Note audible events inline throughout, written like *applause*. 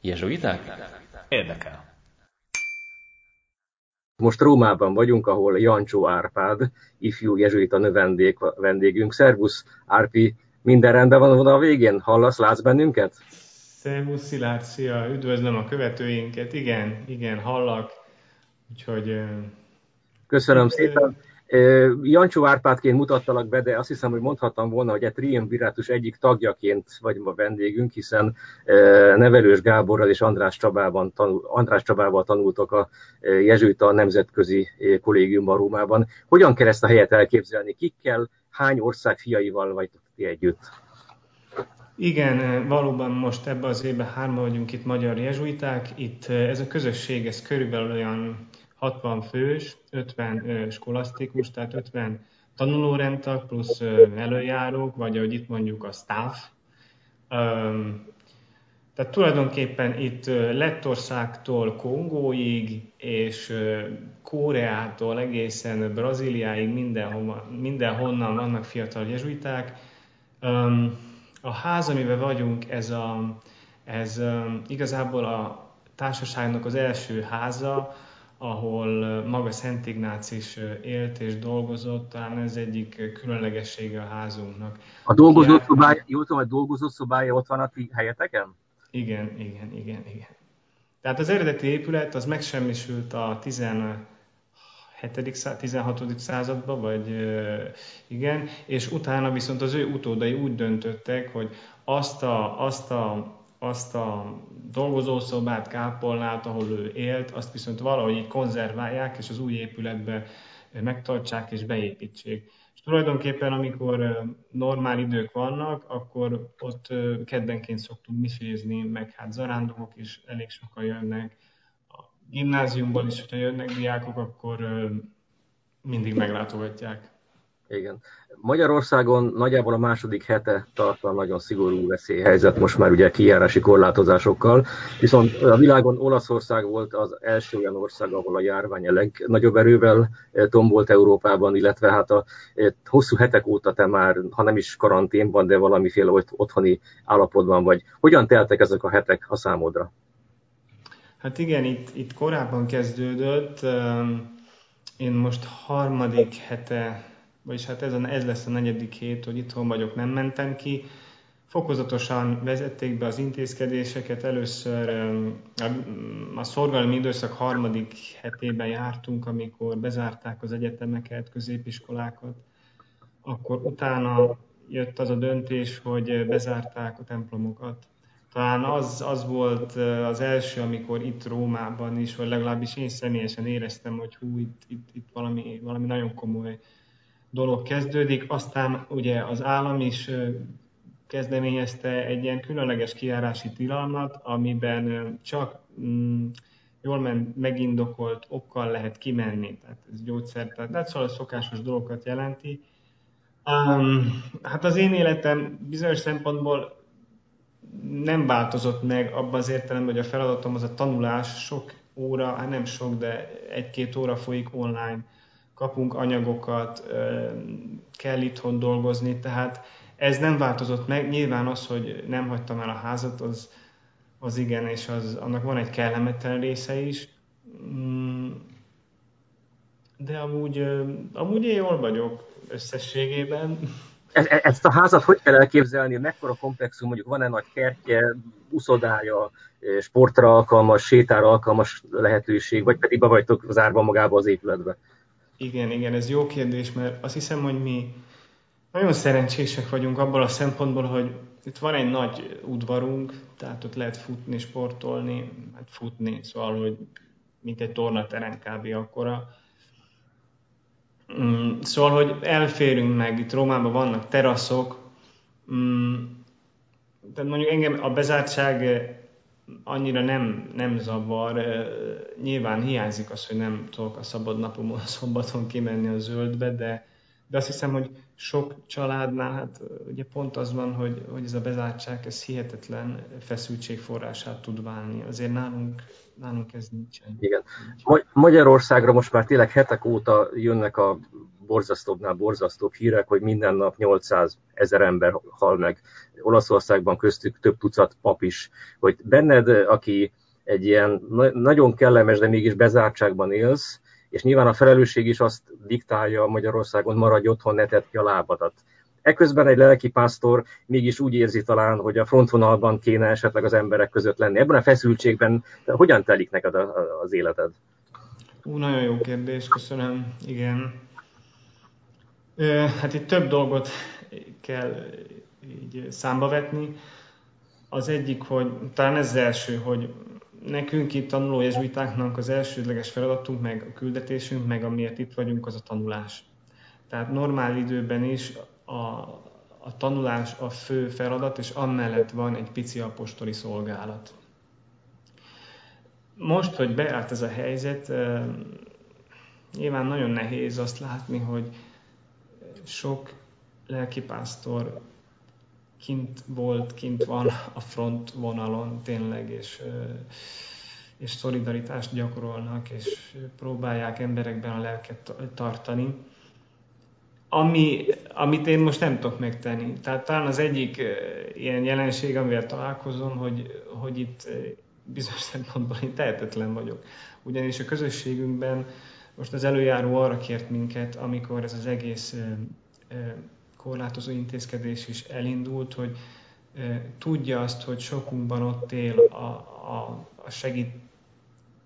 Jezsuiták? Érdekel. Most Rómában vagyunk, ahol Jancsó Árpád, ifjú jezsuita növendék vendégünk. Szervusz, Árpi, minden rendben van a végén? Hallasz, látsz bennünket? Szervusz, Szilárd, szia, üdvözlöm a követőinket. Igen, igen, hallak. Úgyhogy... Köszönöm szépen. Jancsó Árpádként mutattalak be, de azt hiszem, hogy mondhattam volna, hogy a Triumvirátus egyik tagjaként vagy a vendégünk, hiszen Nevelős Gáborral és András, Csabában tanul, András Csabával tanultak a Jezsuita Nemzetközi Kollégiumban Rómában. Hogyan kell ezt a helyet elképzelni? Kikkel, hány ország fiaival vagytok ti együtt? Igen, valóban most ebben az évben hárman vagyunk itt magyar jezsuiták. Itt ez a közösség, ez körülbelül olyan 60 fős, 50 skolasztikus, tehát 50 tanulórendtag plusz előjárók, vagy ahogy itt mondjuk a staff. Tehát tulajdonképpen itt Lettországtól Kongóig és Koreától egészen Brazíliáig mindenhova, mindenhonnan vannak fiatal jezsuiták. A ház, amiben vagyunk, ez, a, ez igazából a társaságnak az első háza, ahol maga Szent Ignác is élt és dolgozott, talán ez egyik különlegessége a házunknak. A dolgozószobája, jól tudom, a dolgozószobája ott van a ti helyeteken? Igen, igen, igen, igen. Tehát az eredeti épület az megsemmisült a 17. 16. században, vagy igen, és utána viszont az ő utódai úgy döntöttek, hogy azt a, azt a azt a dolgozószobát, kápolnát, ahol ő élt, azt viszont valahogy így konzerválják, és az új épületbe megtartsák és beépítsék. És tulajdonképpen, amikor normál idők vannak, akkor ott keddenként szoktunk misézni, meg hát zarándokok is elég sokan jönnek. A gimnáziumból is, hogyha jönnek diákok, akkor mindig meglátogatják. Igen. Magyarországon nagyjából a második hete tart a nagyon szigorú veszélyhelyzet, most már ugye kijárási korlátozásokkal, viszont a világon Olaszország volt az első olyan ország, ahol a járvány a legnagyobb erővel eh, tombolt Európában, illetve hát a eh, hosszú hetek óta te már, ha nem is karanténban, de valamiféle otthoni állapotban vagy. Hogyan teltek ezek a hetek a számodra? Hát igen, itt, itt korábban kezdődött. Én most harmadik hete vagyis hát ez, a, ez lesz a negyedik hét, hogy itthon vagyok, nem mentem ki. Fokozatosan vezették be az intézkedéseket, először a szorgalmi időszak harmadik hetében jártunk, amikor bezárták az egyetemeket, középiskolákat, akkor utána jött az a döntés, hogy bezárták a templomokat. Talán az, az volt az első, amikor itt Rómában is, vagy legalábbis én személyesen éreztem, hogy hú, itt, itt, itt valami, valami nagyon komoly dolog kezdődik, aztán ugye az állam is kezdeményezte egy ilyen különleges kiárási tilalmat, amiben csak mm, jól megindokolt okkal lehet kimenni, tehát ez gyógyszer, tehát de szóval a szokásos dolgokat jelenti. Um, hát az én életem bizonyos szempontból nem változott meg abban az értelemben, hogy a feladatom az a tanulás, sok óra, hát nem sok, de egy-két óra folyik online kapunk anyagokat, kell itthon dolgozni, tehát ez nem változott meg. Nyilván az, hogy nem hagytam el a házat, az, az igen, és az, annak van egy kellemetlen része is. Mm, de amúgy, amúgy én jól vagyok összességében. E, e, ezt a házat hogy kell elképzelni? Mekkora komplexum, mondjuk van-e nagy kertje, uszodája, sportra alkalmas, sétára alkalmas lehetőség, vagy pedig be vagytok zárva magába az épületbe? Igen, igen, ez jó kérdés, mert azt hiszem, hogy mi nagyon szerencsések vagyunk abból a szempontból, hogy itt van egy nagy udvarunk, tehát ott lehet futni, sportolni, hát futni, szóval, hogy mint egy tornaterem kb. akkora. Mm, szóval, hogy elférünk meg, itt Rómában vannak teraszok, mm, tehát mondjuk engem a bezártság annyira nem, nem zavar. Nyilván hiányzik az, hogy nem tudok a szabad napomon, a szombaton kimenni a zöldbe, de, de azt hiszem, hogy sok családnál, hát ugye pont az van, hogy, hogy ez a bezártság, ez hihetetlen feszültségforrását tud válni. Azért nálunk, nálunk ez nincsen. Igen. Magyarországra most már tényleg hetek óta jönnek a borzasztóbbnál borzasztóbb hírek, hogy minden nap 800 ezer ember hal meg. Olaszországban köztük több tucat pap is. Hogy benned, aki egy ilyen nagyon kellemes, de mégis bezártságban élsz, és nyilván a felelősség is azt diktálja Magyarországon, maradj otthon, ne tedd ki a lábadat. Ekközben egy lelki pásztor mégis úgy érzi talán, hogy a frontvonalban kéne esetleg az emberek között lenni. Ebben a feszültségben hogyan telik neked az életed? Ú, nagyon jó kérdés, köszönöm. Igen. Hát itt több dolgot kell így számba vetni. Az egyik, hogy talán ez az első, hogy nekünk itt tanuló jezsuitáknak az elsődleges feladatunk, meg a küldetésünk, meg amiért itt vagyunk, az a tanulás. Tehát normál időben is a, a tanulás a fő feladat, és amellett van egy pici apostoli szolgálat. Most, hogy beállt ez a helyzet, nyilván nagyon nehéz azt látni, hogy sok lelkipásztor kint volt, kint van a front vonalon tényleg, és, és szolidaritást gyakorolnak, és próbálják emberekben a lelket tartani. Ami, amit én most nem tudok megtenni. Tehát talán az egyik ilyen jelenség, amivel találkozom, hogy, hogy itt bizonyos *laughs* szempontból én tehetetlen vagyok. Ugyanis a közösségünkben most az előjáró arra kért minket, amikor ez az egész korlátozó intézkedés is elindult, hogy tudja azt, hogy sokunkban ott él a, a, a segít,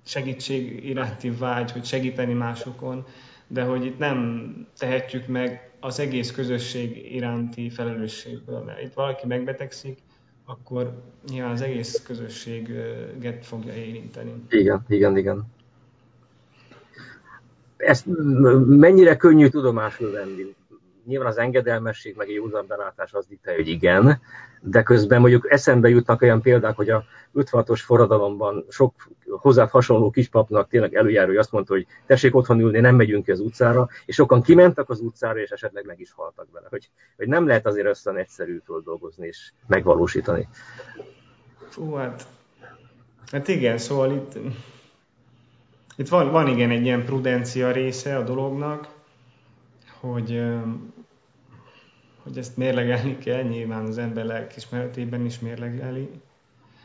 segítség iránti vágy, hogy segíteni másokon, de hogy itt nem tehetjük meg az egész közösség iránti felelősségből, mert itt valaki megbetegszik, akkor nyilván az egész közösséget fogja érinteni. Igen, igen, igen. Ezt mennyire könnyű tudomásul venni? nyilván az engedelmesség, meg a józan belátás az diktálja, hogy igen, de közben mondjuk eszembe jutnak olyan példák, hogy a 56-os forradalomban sok hozzá hasonló kispapnak tényleg előjárója azt mondta, hogy tessék otthon ülni, nem megyünk ki az utcára, és sokan kimentek az utcára, és esetleg meg is haltak vele. Hogy, hogy nem lehet azért összen egyszerű dolgozni és megvalósítani. Fú, hát, hát igen, szóval itt, itt van, van igen egy ilyen prudencia része a dolognak, hogy, hogy ezt mérlegelni kell, nyilván az ember lelkismeretében is mérlegeli.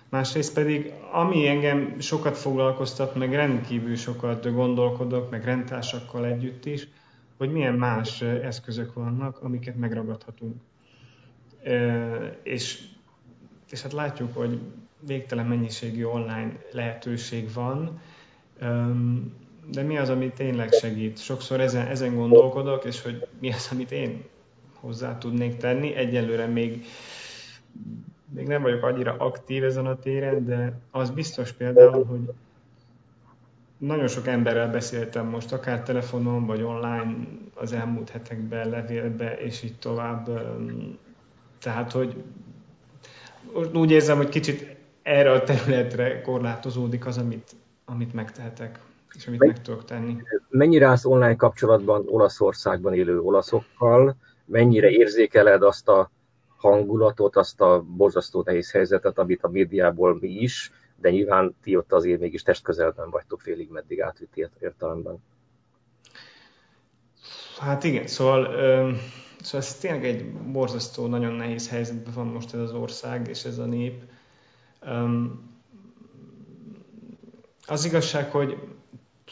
Másrészt pedig, ami engem sokat foglalkoztat, meg rendkívül sokat gondolkodok, meg rendtársakkal együtt is, hogy milyen más eszközök vannak, amiket megragadhatunk. És, és hát látjuk, hogy végtelen mennyiségű online lehetőség van, de mi az, ami tényleg segít? Sokszor ezen, ezen gondolkodok, és hogy mi az, amit én hozzá tudnék tenni. Egyelőre még, még nem vagyok annyira aktív ezen a téren, de az biztos például, hogy nagyon sok emberrel beszéltem most, akár telefonon, vagy online az elmúlt hetekben, levélbe, és így tovább. Tehát, hogy úgy érzem, hogy kicsit erre a területre korlátozódik az, amit, amit megtehetek és amit meg tudok tenni. Mennyire állsz online kapcsolatban Olaszországban élő olaszokkal? Mennyire érzékeled azt a hangulatot, azt a borzasztó nehéz helyzetet, amit a médiából mi is, de nyilván ti ott azért mégis testközelben vagytok félig meddig átvitt értelemben. Hát igen, szóval, szóval ez tényleg egy borzasztó, nagyon nehéz helyzetben van most ez az ország és ez a nép. Az igazság, hogy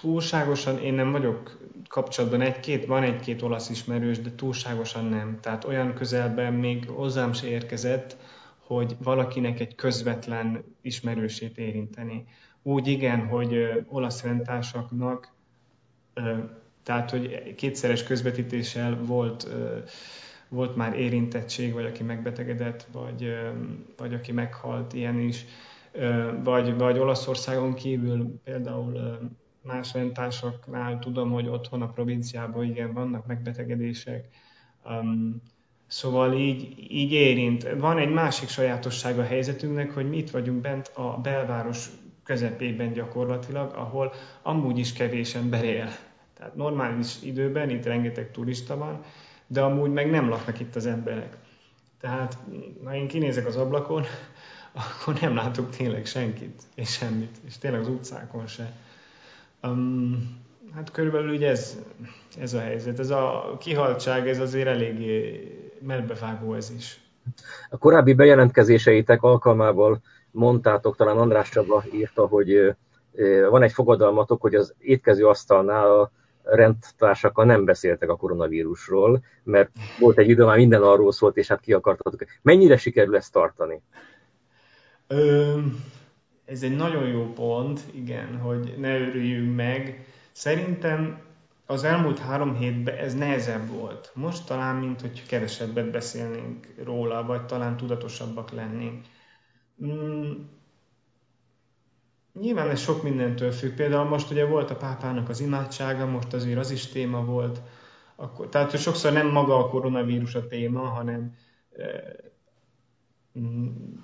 túlságosan én nem vagyok kapcsolatban egy-két, van egy-két olasz ismerős, de túlságosan nem. Tehát olyan közelben még hozzám se érkezett, hogy valakinek egy közvetlen ismerősét érinteni. Úgy igen, hogy olasz rendtársaknak, tehát hogy kétszeres közvetítéssel volt, volt már érintettség, vagy aki megbetegedett, vagy, vagy aki meghalt, ilyen is. Vagy, vagy Olaszországon kívül például más rendtársaknál tudom, hogy otthon a provinciában igen, vannak megbetegedések. Um, szóval így, így érint. Van egy másik sajátossága a helyzetünknek, hogy mi itt vagyunk bent a belváros közepében gyakorlatilag, ahol amúgy is kevés ember él. Tehát normális időben itt rengeteg turista van, de amúgy meg nem laknak itt az emberek. Tehát ha én kinézek az ablakon, akkor nem látok tényleg senkit, és semmit, és tényleg az utcákon se. Um, Hát körülbelül ugye ez, ez a helyzet. Ez a kihaltság, ez azért eléggé melbevágó ez is. A korábbi bejelentkezéseitek alkalmával mondtátok, talán András Csaba írta, hogy van egy fogadalmatok, hogy az étkező asztalnál a rendtársakkal nem beszéltek a koronavírusról, mert volt egy idő, már minden arról szólt, és hát ki akartatok. Mennyire sikerül ezt tartani? Ö, ez egy nagyon jó pont, igen, hogy ne örüljünk meg. Szerintem az elmúlt három hétben ez nehezebb volt. Most talán, mint hogy kevesebbet beszélnénk róla, vagy talán tudatosabbak lennénk. Mm, nyilván ez sok mindentől függ. Például most ugye volt a pápának az imádsága, most azért az is téma volt. Akkor, tehát hogy sokszor nem maga a koronavírus a téma, hanem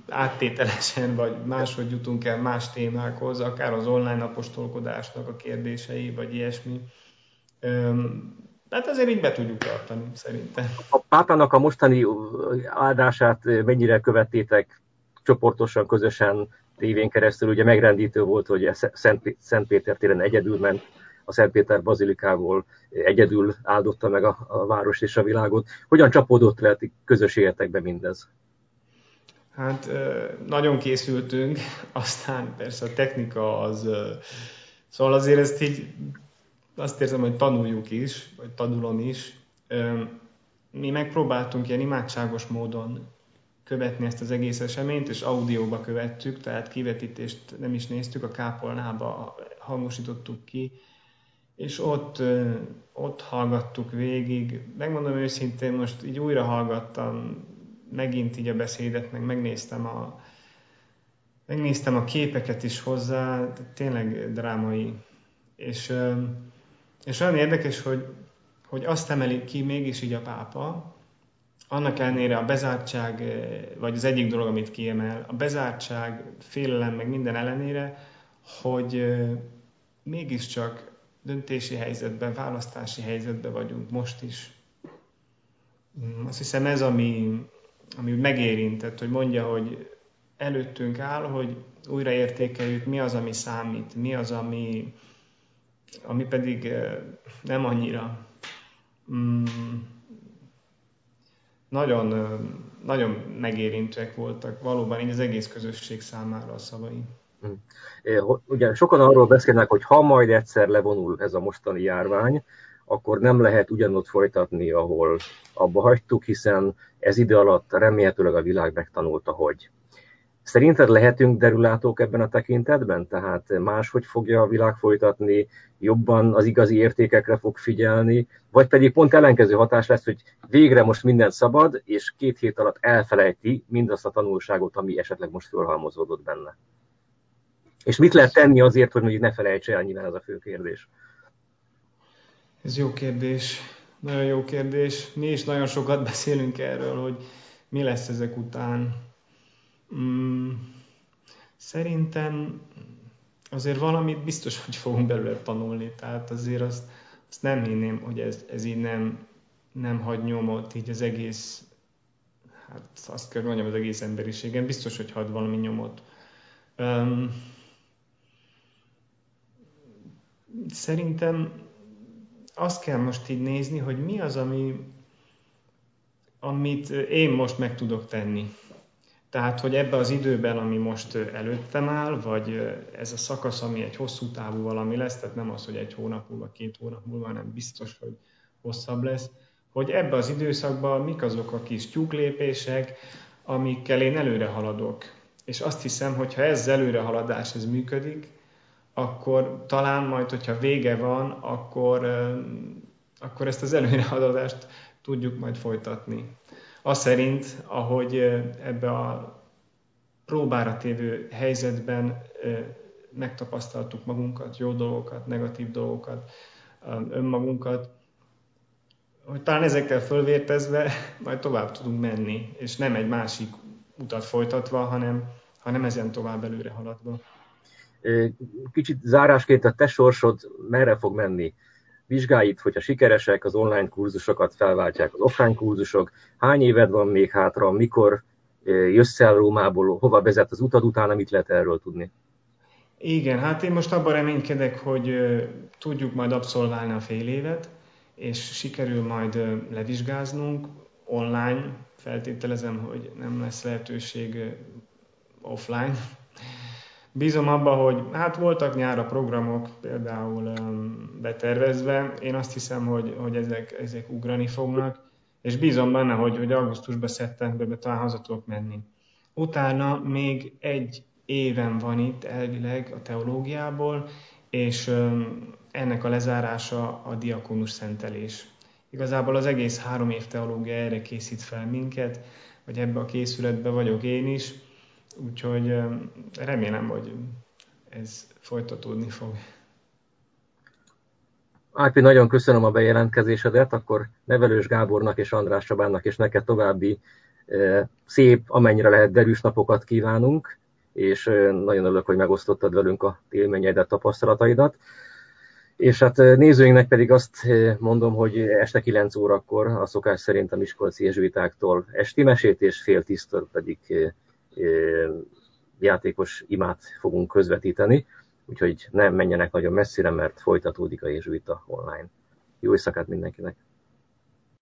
áttételesen, vagy máshogy jutunk el más témákhoz, akár az online apostolkodásnak a kérdései, vagy ilyesmi. Hát azért így be tudjuk tartani, szerintem. A pápának a mostani áldását mennyire követtétek csoportosan, közösen, tévén keresztül? Ugye megrendítő volt, hogy Szent Péter téren egyedül ment, a Szent Péter bazilikából egyedül áldotta meg a, a város és a világot. Hogyan csapódott le közös életekbe mindez? Hát nagyon készültünk, *laughs* aztán persze a technika az... Szóval azért ezt így azt érzem, hogy tanuljuk is, vagy tanulom is. Mi megpróbáltunk ilyen imádságos módon követni ezt az egész eseményt, és audióba követtük, tehát kivetítést nem is néztük, a kápolnába hangosítottuk ki, és ott, ott hallgattuk végig. Megmondom őszintén, most így újra hallgattam megint így a beszédet, meg megnéztem a, megnéztem a képeket is hozzá, tényleg drámai. És, és olyan érdekes, hogy, hogy azt emeli ki mégis így a pápa, annak ellenére a bezártság, vagy az egyik dolog, amit kiemel, a bezártság, félelem, meg minden ellenére, hogy mégiscsak döntési helyzetben, választási helyzetben vagyunk most is. Mm, azt hiszem ez, ami, ami megérintett, hogy mondja, hogy előttünk áll, hogy újraértékeljük, mi az, ami számít, mi az, ami, ami pedig eh, nem annyira. Mm, nagyon, eh, nagyon megérintőek voltak valóban így az egész közösség számára a szavai. Mm. Ugye sokan arról beszélnek, hogy ha majd egyszer levonul ez a mostani járvány, akkor nem lehet ugyanott folytatni, ahol abba hagytuk, hiszen ez idő alatt remélhetőleg a világ megtanulta, hogy. Szerinted lehetünk derülátók ebben a tekintetben? Tehát máshogy fogja a világ folytatni, jobban az igazi értékekre fog figyelni, vagy pedig pont ellenkező hatás lesz, hogy végre most minden szabad, és két hét alatt elfelejti mindazt a tanulságot, ami esetleg most fölhalmozódott benne. És mit lehet tenni azért, hogy mondjuk ne felejtse el, nyilván ez a fő kérdés. Ez jó kérdés. Nagyon jó kérdés. Mi is nagyon sokat *laughs* beszélünk erről, hogy mi lesz ezek után. Mm, szerintem azért valamit biztos, hogy fogunk belőle tanulni. Tehát azért azt, azt nem hinném, hogy ez, ez így nem, nem hagy nyomot így az egész, hát azt kell mondjam, az egész emberiségen. Biztos, hogy hadd valami nyomot. Um, szerintem azt kell most így nézni, hogy mi az, ami, amit én most meg tudok tenni. Tehát, hogy ebbe az időben, ami most előttem áll, vagy ez a szakasz, ami egy hosszú távú valami lesz, tehát nem az, hogy egy hónap múlva, két hónap múlva, hanem biztos, hogy hosszabb lesz, hogy ebbe az időszakban mik azok a kis tyúklépések, amikkel én előre haladok. És azt hiszem, hogy ha ez előrehaladás ez működik, akkor talán majd, hogyha vége van, akkor, akkor ezt az előrehaladást tudjuk majd folytatni. Az szerint, ahogy ebbe a próbára tévő helyzetben megtapasztaltuk magunkat, jó dolgokat, negatív dolgokat, önmagunkat, hogy talán ezekkel fölvértezve *laughs* majd tovább tudunk menni, és nem egy másik utat folytatva, hanem, hanem ezen tovább előre haladva. Kicsit zárásként a te sorsod merre fog menni? Vizsgáid, hogyha sikeresek, az online kurzusokat felváltják az offline kurzusok. Hány éved van még hátra, mikor jössz el Rómából, hova vezet az utad utána, mit lehet erről tudni? Igen, hát én most abban reménykedek, hogy tudjuk majd abszolválni a fél évet, és sikerül majd levizsgáznunk online, feltételezem, hogy nem lesz lehetőség offline. Bízom abba, hogy hát voltak nyára programok például betervezve, én azt hiszem, hogy, hogy ezek, ezek ugrani fognak, és bízom benne, hogy, hogy augusztusban, szeptemberben talán haza tudok menni. Utána még egy éven van itt elvileg a teológiából, és ennek a lezárása a diakonus szentelés. Igazából az egész három év teológia erre készít fel minket, hogy ebbe a készületbe vagyok én is, úgyhogy remélem, hogy ez folytatódni fog. Ápi, nagyon köszönöm a bejelentkezésedet, akkor Nevelős Gábornak és András Csabának és neked további szép, amennyire lehet derűs napokat kívánunk, és nagyon örülök, hogy megosztottad velünk a élményeidet, tapasztalataidat. És hát nézőinknek pedig azt mondom, hogy este 9 órakor a szokás szerint a Miskolci Jezsuitáktól esti mesét, és fél tisztől pedig játékos imát fogunk közvetíteni, úgyhogy nem menjenek nagyon messzire, mert folytatódik a Jezsuita online. Jó éjszakát mindenkinek!